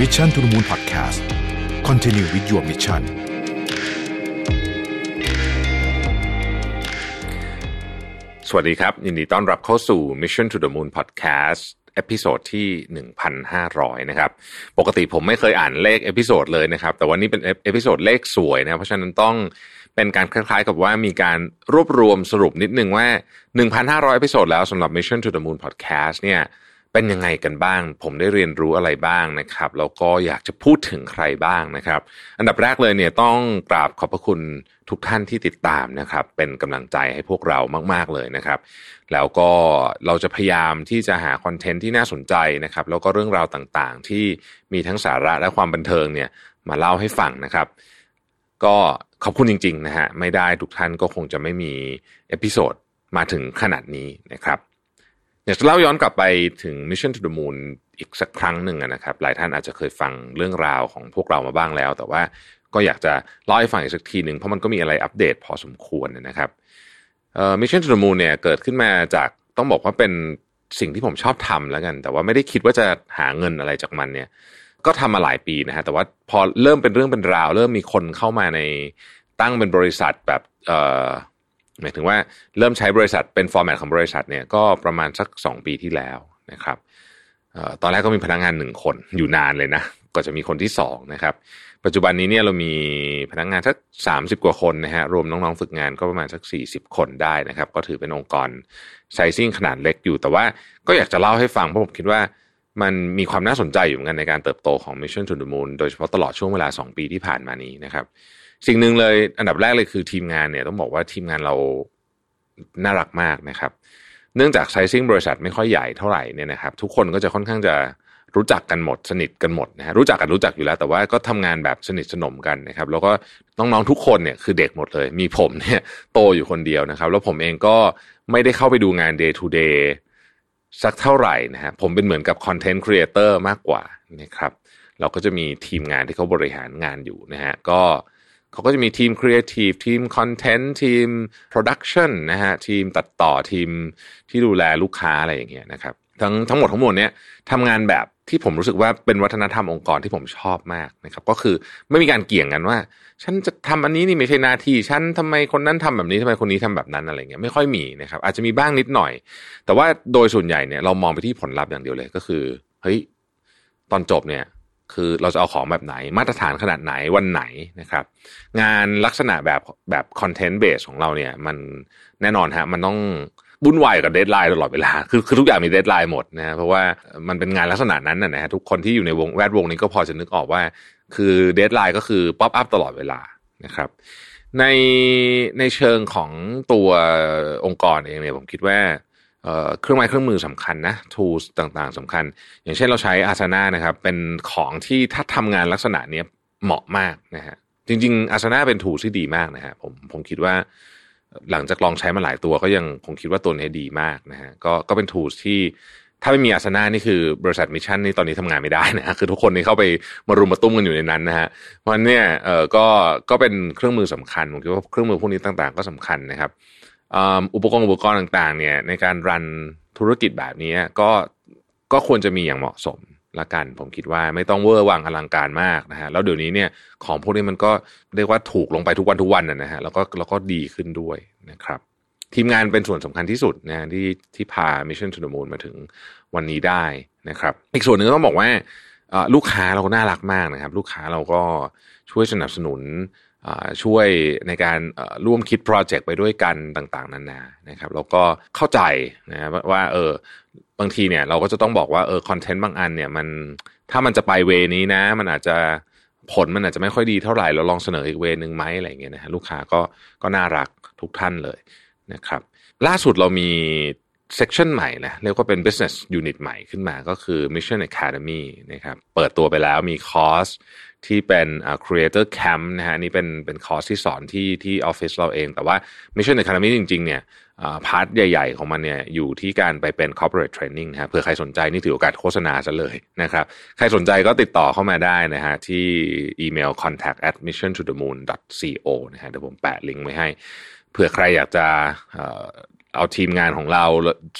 Mission to the Moon Podcast Continue with your mission สวัสดีครับ ยินดีต้อนรับเข้าสู่ Mission to the Moon Podcast episode ที่ 1,500 นะครับ ปกติผมไม่เคยอ่านเลข episode เลยนะครับ แต่วันนี้เป็น episode เลขสวยนะ เพราะฉะนั้นต้องเป็นการคล้ายๆกับว่ามีการรวบรวมสรุปนิดนึงว่า 1,500 episode แล้วสำหรับ Mission to the Moon Podcast เนี่ย เป็นยังไงกันบ้าง ผมได้เรียนรู้อะไรบ้างนะครับ แล้วก็อยากจะพูดถึงใครบ้างนะครับ อันดับแรกเลยเนี่ยต้องกราบขอบพระคุณทุกท่านที่ติดตามนะครับ เป็นกำลังใจให้พวกเรามาก ๆ เลยนะครับ แล้วก็เราจะพยายามที่จะหาคอนเทนต์ที่น่าสนใจนะครับ แล้วก็เรื่องราวต่างๆ ที่มีทั้งสาระและความบันเทิงเนี่ยมาเล่าให้ฟังนะครับ ก็ขอบคุณจริง ๆ นะฮะ ไม่ได้ทุกท่านก็คงจะไม่มีepisode มาถึงขนาดนี้นะครับ อยากจะเล่าย้อนกลับไปถึง Mission to the Moon อีกสักครั้งหนึ่งนะครับ หลายท่านอาจจะเคยฟังเรื่องราวของพวกเรามาบ้างแล้ว แต่ว่าก็อยากจะเล่าให้ฟังอีกสักทีหนึ่งเพราะมันก็มีอะไรอัปเดตพอสมควรนะครับเอ่อ Mission to the Moon เนี่ยเกิดขึ้นมาจากต้องบอกว่าเป็นสิ่งที่ผมชอบทำแล้วกัน แต่ว่าไม่ได้คิดว่าจะหาเงินอะไรจากมันเนี่ย ก็ทำมาหลายปีนะฮะแต่ว่าพอเริ่มเป็นเรื่องเป็นราว เริ่มมีคนเข้ามาในตั้งเป็นบริษัทแบบ หมายถึงว่าเริ่มใช้บริษัทเป็นฟอร์แมตของบริษัทเนี่ยก็ประมาณสักสองปีที่แล้วนะครับออตอนแรกก็มีพนักงานหนึ่งคนอยู่นานเลยนะก็จะมีคนที่สองนะครับ ปัจจุบันนี้เนี่ยเรามีพนักงานสักสามสิบกว่าคนนะฮะรวมน้องๆฝึกงานก็ประมาณสักสี่สิบคนได้นะครับ ก็ถือเป็นองค์กรไซซิ่งขนาดเล็กอยู่ แต่ว่าก็อยากจะเล่าให้ฟังเพราะผมคิดว่ามันมีความน่าสนใจอยู่เหมือนกันในการเติบโตของ Mission to the Moon โดยเฉพาะตลอดช่วงเวลา 2 ปีที่ผ่านมานี้นะครับ สิ่งหนึ่งเลยอันดับแรกเลยคือทีมงานเนี่ยต้องบอกว่าทีมงานเราน่ารักมากนะครับ เนื่องจาก sizing บริษัทไม่ค่อยใหญ่เท่าไหร่เนี่ยนะครับ ทุกคนก็จะค่อนข้างจะรู้จักกันหมด สนิทกันหมดนะฮะรู้จักกันรู้จักอยู่แล้ว แต่ว่าก็ทำงานแบบสนิทสนมกันนะครับ แล้วก็น้องๆทุกคนเนี่ยคือเด็กหมดเลย มีผมเนี่ยโตอยู่คนเดียวนะครับ แล้วผมเองก็ไม่ได้เข้าไปดูงาน day to day สักเท่าไหร่นะฮะผมเป็นเหมือนกับ content creator มากกว่านะครับ เราก็จะมีทีมงานที่เขาบริหารงานอยู่นะฮะก็เขาก็จะมีทีมครีเอทีฟทีม content ทีม production นะฮะทีมตัดต่อทีมที่ดูแลลูกค้าอะไรอย่างเงี้ยนะครับทั้งทั้งหมดทั้งมวลเนี้ยทำงานแบบที่ผมรู้สึกว่าเป็นวัฒนธรรมองค์กรที่ผมชอบมากนะครับ ก็คือไม่มีการเกี่ยงกันว่า ฉันจะทำอันนี้นี่ไม่ใช่หน้าที่ฉันทำไมคนนั้นทำแบบนี้ทำไมคนนี้ทำแบบนั้นอะไรเงี้ยไม่ค่อยมีนะครับ อาจจะมีบ้างนิดหน่อย แต่ว่าโดยส่วนใหญ่เนี่ยเรามองไปที่ผลลัพธ์อย่างเดียวเลยก็คือเฮ้ยตอนจบเนี่ย คือเราจะเอาของแบบไหน มาตรฐานขนาดไหนวันไหนนะครับ งานลักษณะแบบแบบ content based ของเราเนี่ย มันแน่นอนฮะมันต้องวุ่นวายกับ deadline ตลอดเวลา คือคือทุกอย่างมี deadline หมดนะเพราะว่ามันเป็นงานลักษณะนั้นนะฮะทุกคนที่อยู่ในวงแวดวงนี้ก็พอจะนึกออกว่า คือ deadline ก็คือ pop up ตลอดเวลานะครับ ในในเชิงของตัวองค์กรเองเนี่ยผมคิดว่า เครื่องไม้เครื่องมือสำคัญนะ tools ต่างๆสำคัญ อย่างเช่นเราใช้ Asana นะครับเป็นของที่ถ้าทำงานลักษณะเนี้ยเหมาะมากนะฮะจริงๆ Asana เป็น tools ที่ดีมากนะฮะผมผมคิดว่าหลังจากลองใช้มาหลายตัวก็ยังคงคิดว่าตัวนี้ดีมากนะฮะก็ก็เป็น tools ที่ถ้าไม่มีอาสนะนี่คือบริษัทมิชชั่นนี่ตอนนี้ทำงานไม่ได้นะ คือทุกคนนี่เข้าไปมารุมมาตุ้มกันอยู่ในนั้นนะฮะเพราะเนี่ยเออก็ก็เป็นเครื่องมือสำคัญผมคิดว่าเครื่องมือพวกนี้ต่างๆ ก็สำคัญนะครับ อุปกรณ์อุปกรณ์ต่างๆ เนี่ยในการรันธุรกิจแบบนี้ก็ก็ควรจะมีอย่างเหมาะสมละกัน ผมคิดว่าไม่ต้องเวอร์วังอลังการมากนะฮะแล้วเดี๋ยวนี้เนี่ยของพวกนี้มันก็เรียกว่าถูกลงไปทุกวันทุกวันนะฮะแล้วก็แล้วก็ดีขึ้นด้วยนะครับ ทีมงานเป็นส่วนสำคัญที่สุดนะที่ที่พา Mission to the Moon มาถึงวันนี้ได้นะครับ อีกส่วนหนึ่งต้องบอกว่าลูกค้าเราก็น่ารักมากนะครับ ลูกค้าเราก็ช่วยสนับสนุน ช่วยในการร่วมคิดโปรเจกต์ไปด้วยกันต่างๆ นานานะครับ แล้วก็เข้าใจนะว่าเออบางทีเนี่ยเราก็จะต้องบอกว่าเออคอนเทนต์บางอันเนี่ยมันถ้ามันจะไปเวนี้นะ มันอาจจะผลมันอาจจะไม่ค่อยดีเท่าไหร่เราลองเสนออีกเวนึงไหมอะไรอย่างเงี้ยนะฮะลูกค้าก็ก็น่ารักทุกท่านเลยนะครับ ล่าสุดเรามี section ใหม่นะเรียกว่าเป็น business unit ใหม่ขึ้นมาก็คือ Mission Academy นะครับเปิดตัวไปแล้วมีคอร์สที่เป็น creator camp นะฮะนี่เป็นเป็นคอร์สที่สอนที่ที่ออฟฟิศเราเอง แต่ว่า Mission Academy จริง ๆ เนี่ย part ใหญ่ ๆ ของมันเนี่ยอยู่ที่การไปเป็น corporate training นะฮะเผื่อใครสนใจนี่ถือโอกาสโฆษณาซะเลยนะครับใครสนใจก็ติดต่อเข้ามาได้นะฮะที่อีเมล contact at mission to the moon co นะฮะเดี๋ยวผมแปะลิงก์ไว้ให้เผื่อใครอยากจะ เอาทีมงานของเรา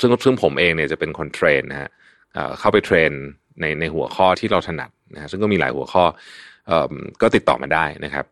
ซึ่งซึ่งผมเองเนี่ยจะเป็นคน train นะฮะเข้าไป train ในในหัวข้อที่เราถนัดนะฮะซึ่งก็มีหลายหัวข้อเอ่อก็ติดต่อมาได้นะครับ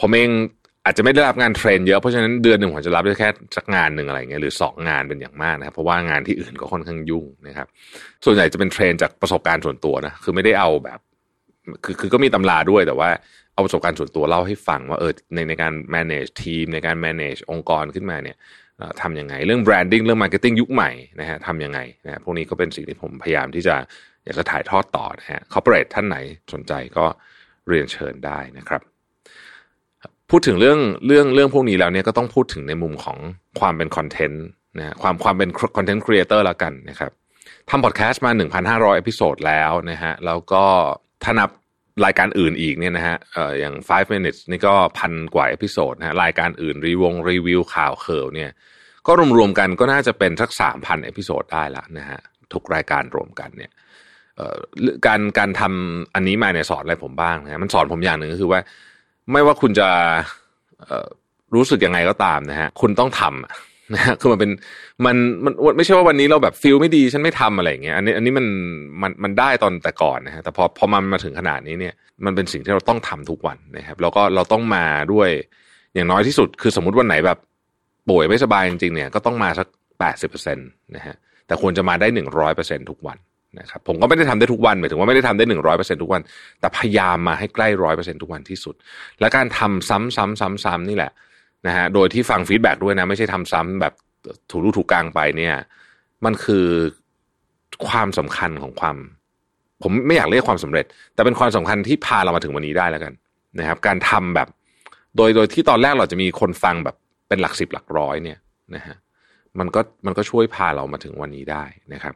ผมเองอาจจะไม่ได้รับงาน train เยอะเพราะฉะนั้นเดือนหนึ่งผมจะรับได้แค่สักงานหนึ่งอะไรเงี้ยหรือสองงานเป็นอย่างมากนะครับเพราะว่างานที่อื่นก็ค่อนข้างยุ่งนะครับ ส่วนใหญ่จะเป็น train จากประสบการณ์ส่วนตัวนะคือไม่ได้เอาแบบ คือคือก็มีตำราด้วยแต่ว่าเอาประสบการณ์ส่วนตัวเล่าให้ฟังว่าเออในในการ manage ทีมในการ manage องค์กรขึ้นมาเนี่ย ทำยังไง เรื่อง branding เรื่อง marketing ยุคใหม่นะฮะทำยังไงนะพวกนี้ก็เป็นสิ่งที่ผมพยายามที่จะอยากจะถ่ายทอดต่อนะฮะ corporate ท่านไหนสนใจก็เรียนเชิญได้นะครับ พูดถึงเรื่องเรื่องเรื่องพวกนี้แล้วเนี่ยก็ต้องพูดถึงในมุมของความเป็นคอนเทนต์นะความความเป็นคอนเทนต์ครีเอเตอร์แล้วกันนะครับทำพอดแคสต์มา 1,500 episode แล้วนะฮะแล้วก็ถ้านับ รายการอื่นอีกเนี่ยนะฮะเอ่ออย่าง 5 minutes นี่ก็พันกว่า episode นะฮะรายการอื่นรีวงรีวิวข่าวเคิ่วเนี่ย ก็รวมๆกันก็น่าจะเป็นสัก3,000 episode ได้ละนะฮะทุกรายการรวมกันเนี่ยการการทำอันนี้มาเนี่ยสอนอะไรผมบ้างนะมันสอนผมอย่างหนึ่งก็คือว่า ไม่ว่าคุณจะรู้สึกยังไงก็ตามนะฮะคุณต้องทำ นะฮะคือมันเป็นมันมันไม่ใช่ว่าวันนี้เราแบบฟิลไม่ดีฉันไม่ทำอะไรอย่างเงี้ยอันนี้อันนี้มันมันมันได้ตอนแต่ก่อนนะฮะแต่พอพอมันมาถึงขนาดนี้เนี่ย มันเป็นสิ่งที่เราต้องทำทุกวันนะครับ แล้วก็เราต้องมาด้วยอย่างน้อยที่สุด คือสมมติวันไหนแบบป่วยไม่สบายจริงๆเนี่ยก็ต้องมาสักแปดสิบเปอร์เซ็นต์นะฮะแต่ควรจะมาได้หนึ่งร้อยเปอร์เซ็นทุกวันนะครับผมก็ไม่ได้ทำได้ทุกวันหมายถึงว่าไม่ได้ทำได้หนึ่งร้อยเปอร์เซ็นทุกวัน แต่พยายามมาให้ใกล้ร้อยเปอร์เซ็นทุกวันที่สุด และการทำซ้ำซ้ำซ้ำซ้ำนี่แหละ นะฮะโดยที่ฟังฟีดแบ็ด้วยนะ ไม่ใช่ทำซ้ำแบบถูรูถูกกลางไปเนี่ย มันคือความสำคัญของความ ผมไม่อยากเรียกความสำเร็จ แต่เป็นความสำคัญที่พาเรามาถึงวันนี้ได้แล้วกันนะครับ การทำแบบ โดยโดยที่ตอนแรกเราจะมีคนฟังแบบเป็นหลักสิบหลักร้อยเนี่ยนะฮะมันก็มันก็ช่วยพาเรามาถึงวันนี้ได้นะครับ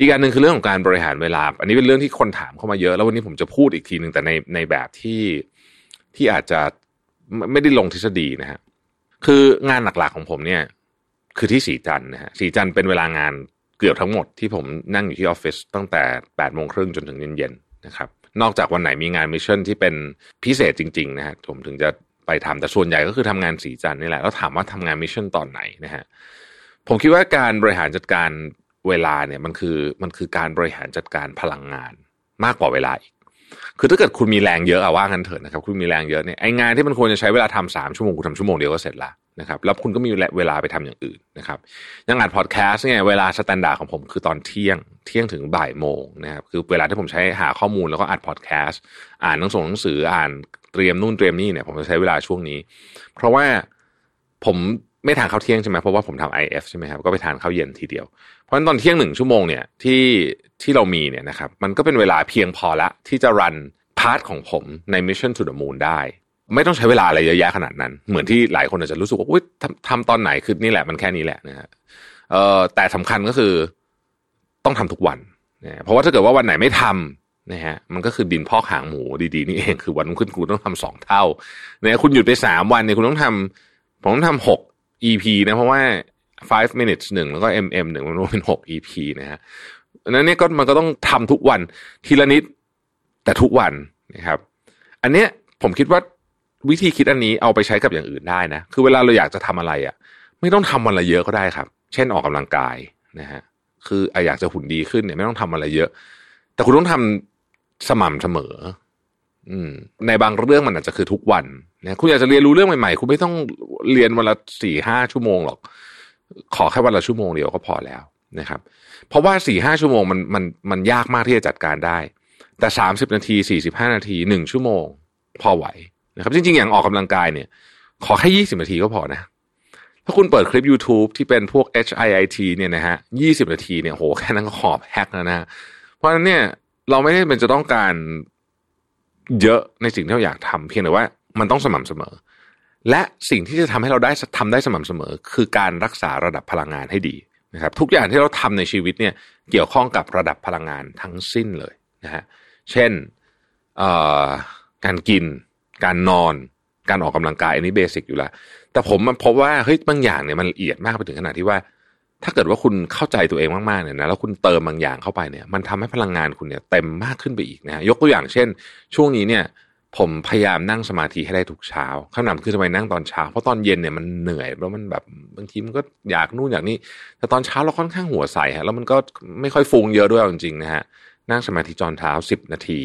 อีกอันหนึ่งคือเรื่องของการบริหารเวลา อันนี้เป็นเรื่องที่คนถามเข้ามาเยอะ แล้ววันนี้ผมจะพูดอีกทีหนึ่งแต่ในในแบบที่ที่อาจจะ ไม่ได้ลงทฤษฎีนะฮะคืองานหลักๆของผมเนี่ย คือที่ศรีจันทร์นะฮะศรีจันทร์เป็นเวลางานเกือบทั้งหมดที่ผมนั่งอยู่ที่ออฟฟิศตั้งแต่แปดโมงครึ่งจนถึงเย็นๆนะครับนอกจากวันไหนมีงาน Mission ที่เป็นพิเศษจริงๆนะฮะผมถึงจะไปทำแต่ส่วนใหญ่ก็คือทำงานศรีจันทร์นี่แหละแล้วถามว่าทำงาน Mission ตอนไหนนะฮะผมคิดว่าการบริหารจัดการเวลาเนี่ยมันคือมันคือการบริหารจัดการพลังงานมากกว่าเวลาอีก คือถ้าเกิดคุณมีแรงเยอะอะว่างั้นเถอะนะครับ คุณมีแรงเยอะเนี่ยไอ้งานที่มันควรจะใช้เวลาทำสามชั่วโมงคุณทำชั่วโมงเดียวก็เสร็จละนะครับแล้วคุณก็มีเวลาไปทำอย่างอื่นนะครับยังอัดพอดแคสต์เนี่ยเวลา standard ของผมคือตอนเที่ยงเที่ยงถึงบ่ายโมงนะครับคือเวลาที่ผมใช้หาข้อมูลแล้วก็อัดพอดแคสต์อ่านหนังสือหนังสืออ่านเตรียมนู่นเตรียมนี่เนี่ยผมจะใช้เวลาช่วงนี้ เพราะว่าผม ไม่ทานข้าวเที่ยงใช่ไหมเพราะว่าผมทำ IF ใช่ไหมครับก็ไปทานข้าวเย็นทีเดียว เพราะฉะนั้นตอนเที่ยงหนึ่งชั่วโมงเนี่ยที่ที่เรามีเนี่ยนะครับมันก็เป็นเวลาเพียงพอละที่จะ run part ของผมใน Mission to the Moon ได้ ไม่ต้องใช้เวลาอะไรเยอะแยะขนาดนั้น เหมือนที่หลายคนอาจจะรู้สึกว่าอุ้ยทำทำตอนไหนคือนี่แหละมันแค่นี้แหละนะฮะเอ่อแต่สำคัญก็คือต้องทำทุกวันนะเพราะว่าถ้าเกิดว่าวันไหนไม่ทำนะฮะมันก็คือดินพอกหางหมูดีๆนี่เองคือวันรุ่งขึ้นคุณต้องทำสองเท่าเนี่ยคุณหยุดไปสามวันเนี่ยคุณต้องทำผมต้องทำหก EP นะเพราะว่า five minutes หนึ่งแล้วก็ mm หนึ่งมันรวมเป็นหก EP นะฮะนั้นเนี่ยก็มันก็ต้องทำทุกวันทีละนิดแต่ทุกวันนะครับ อันเนี้ยผมคิดว่าวิธีคิดอันนี้เอาไปใช้กับอย่างอื่นได้นะ คือเวลาเราอยากจะทำอะไรอะ่ะ ไม่ต้องทำวันละเยอะก็ได้ครับ เช่นออกกำลังกายนะฮะคืออยากจะหุ่นดีขึ้นเนี่ยไม่ต้องทำอะไรเยอะ แต่คุณต้องทำสม่ำเสมอ อืมในบางเรื่องมันอาจจะคือทุกวันนะคุณอยากจะเรียนรู้เรื่องใหม่ๆ คุณไม่ต้องเรียนวันละสี่ห้าชั่วโมงหรอก ขอแค่วันละชั่วโมงเดียวก็พอแล้วนะครับ เพราะว่าสี่ห้าชั่วโมงมันมันมันยากมากที่จะจัดการได้ แต่สามสิบนาทีสี่สิบห้านาทีหนึ่งชั่วโมง พอไหวนะครับ จริง ๆ อย่างออกกำลังกายเนี่ย ขอแค่ยี่สิบนาทีก็พอนะ ถ้าคุณเปิดคลิป YouTube ที่เป็นพวก HIIT เนี่ยนะฮะยี่สิบนาทีเนี่ยโหแค่นั้นก็ขอบแฮกแล้วนะเพราะฉะนั้นเนี่ยเราไม่ได้เป็นจะต้องการ เยอะในสิ่งที่เราอยากทำเพียงแต่ว่ามันต้องสม่ำเสมอ และสิ่งที่จะทำให้เราได้ทำได้สม่ำเสมอ คือการรักษาระดับพลังงานให้ดีนะครับ ทุกอย่างที่เราทำในชีวิตเนี่ยเกี่ยวข้องกับระดับพลังงานทั้งสิ้นเลยนะฮะเช่นการกิน การนอน การออกกำลังกายอันนี้เบสิกอยู่แล้วแต่ผมมันพบว่าเฮ้ยบางอย่างเนี่ยมันละเอียดมากไปถึงขนาดที่ว่า ถ้าเกิดว่าคุณเข้าใจตัวเองมากๆเนี่ยนะแล้วคุณเติมบางอย่างเข้าไปเนี่ย มันทำให้พลังงานคุณเนี่ยเต็มมากขึ้นไปอีกนะยกตัวอย่างเช่น ช่วงนี้เนี่ย ผมพยายามนั่งสมาธิให้ได้ทุกเช้าคำถามคือทำไมนั่งตอนเช้าเพราะตอนเย็นเนี่ยมันเหนื่อยแล้วมันแบบบางทีมันก็อยากนู่นอยากนี่แต่ตอนเช้าเราค่อนข้างหัวใสฮะแล้วมันก็ไม่ค่อยฟุ้งเยอะด้วยจริงๆนะฮะนั่งสมาธิจอนเช้าสิบนาที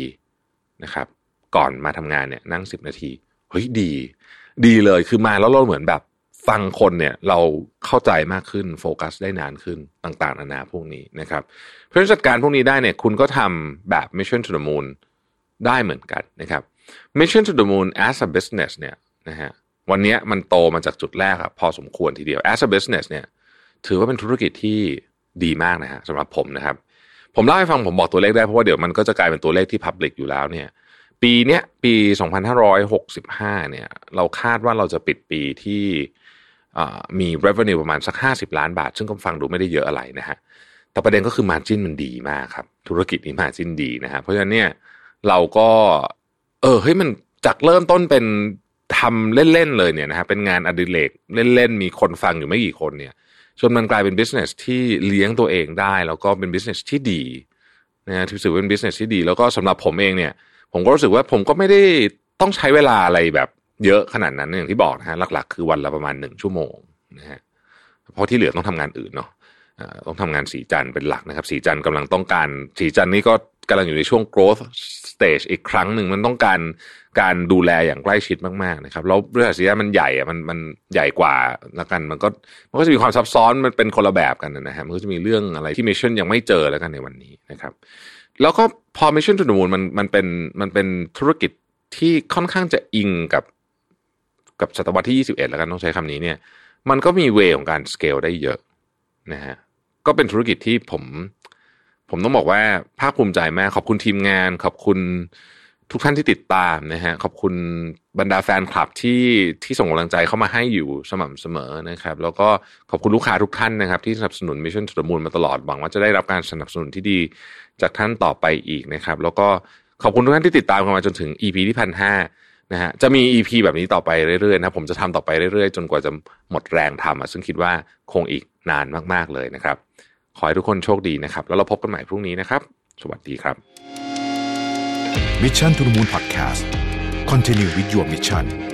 นะครับ ก่อนมาทำงานเนี่ยนั่งสิบนาทีเฮ้ยดี ดีเลยคือมาแล้วเราเหมือนแบบ ฟังคนเนี่ยเราเข้าใจมากขึ้นโฟกัสได้นานขึ้นต่างๆนานาพวกนี้นะครับ เพราะฉะนั้นจัดการพวกนี้ได้เนี่ยคุณก็ทำแบบ Mission to the Moon ได้เหมือนกันนะครับ Mission to the Moon as a business เนี่ยนะฮะวันนี้มันโตมาจากจุดแรกครับพอสมควรทีเดียว as a business เนี่ยถือว่าเป็นธุรกิจที่ดีมากนะฮะสำหรับผมนะครับ ผมเล่าให้ฟังผมบอกตัวเลขได้เพราะว่าเดี๋ยวมันก็จะกลายเป็นตัวเลขที่ Public อยู่แล้วเนี่ยปีเนี้ยปี 2565เนี่ยเราคาดว่าเราจะปิดปีที่ มี revenue ประมาณสัก 50 ล้านบาท ซึ่งก็ฟังดูไม่ได้เยอะอะไรนะฮะแต่ประเด็นก็คือ margin มันดีมากครับ ธุรกิจนี้ margin ดีนะฮะเพราะฉะนั้นเนี่ยเราก็ เออเฮ้ยมันจากเริ่มต้นเป็นทำเล่น ๆ เลยเนี่ยนะฮะเป็นงานอดิเรกเล่น ๆ มีคนฟังอยู่ไม่กี่คนเนี่ยจนมันกลายเป็น business ที่เลี้ยงตัวเองได้ แล้วก็เป็น business ที่ดีนะฮะถือว่าเป็น business ที่ดี แล้วก็สำหรับผมเองเนี่ย ผมก็รู้สึกว่าผมก็ไม่ได้ต้องใช้เวลาอะไรแบบ เยอะขนาดนั้นอย่างที่บอกนะฮะหลักๆ คือวันละประมาณหนึ่งชั่วโมงนะฮะเพราะที่เหลือต้องทำงานอื่นเนาะต้องทำงานสีจันเป็นหลักนะครับ สีจันกำลังต้องการ สีจันนี่ก็กำลังอยู่ในช่วง growth stage อีกครั้งหนึ่งมันต้องการการดูแลอย่างใกล้ชิดมากๆนะครับแล้วบริษัทสีจันมันใหญ่อะมันมันใหญ่กว่าแล้วกัน มันก็มันก็จะมีความซับซ้อนมันเป็นคนละแบบกันนะฮะมันก็จะมีเรื่องอะไรที่มิชชั่นยังไม่เจอแล้วกันในวันนี้นะครับ แล้วก็พอ Mission to the Moon มันมันเป็นมันเป็นธุรกิจที่ค่อนข้างจะอิงกับ กับศตวรรษที่ 21 แล้วกันต้องใช้คำนี้เนี่ย มันก็มีเวของการสเกลได้เยอะนะฮะก็เป็นธุรกิจที่ผม ผมต้องบอกว่าภาคภูมิใจมาก ขอบคุณทีมงาน ขอบคุณทุกท่านที่ติดตามนะฮะขอบคุณบรรดาแฟนคลับที่ที่ส่งกำลังใจเข้ามาให้อยู่สม่ำเสมอนะครับ แล้วก็ขอบคุณลูกค้าทุกท่านนะครับ ที่สนับสนุน Mission to the Moon มาตลอดหวังว่าจะได้รับการสนับสนุนที่ดีจากท่านต่อไปอีกนะครับ แล้วก็ขอบคุณทุกท่านที่ติดตามกันมาจนถึง EP ที่พันห้า นะฮะจะมี EP แบบนี้ต่อไปเรื่อยๆนะผมจะทำต่อไปเรื่อยๆ จนกว่าจะหมดแรงทำอะซึ่งคิดว่าคงอีกนานมากๆเลยนะครับ ขอให้ทุกคนโชคดีนะครับ แล้วเราพบกันใหม่พรุ่งนี้นะครับ สวัสดีครับ Mission to the Moon Podcast Continue with your mission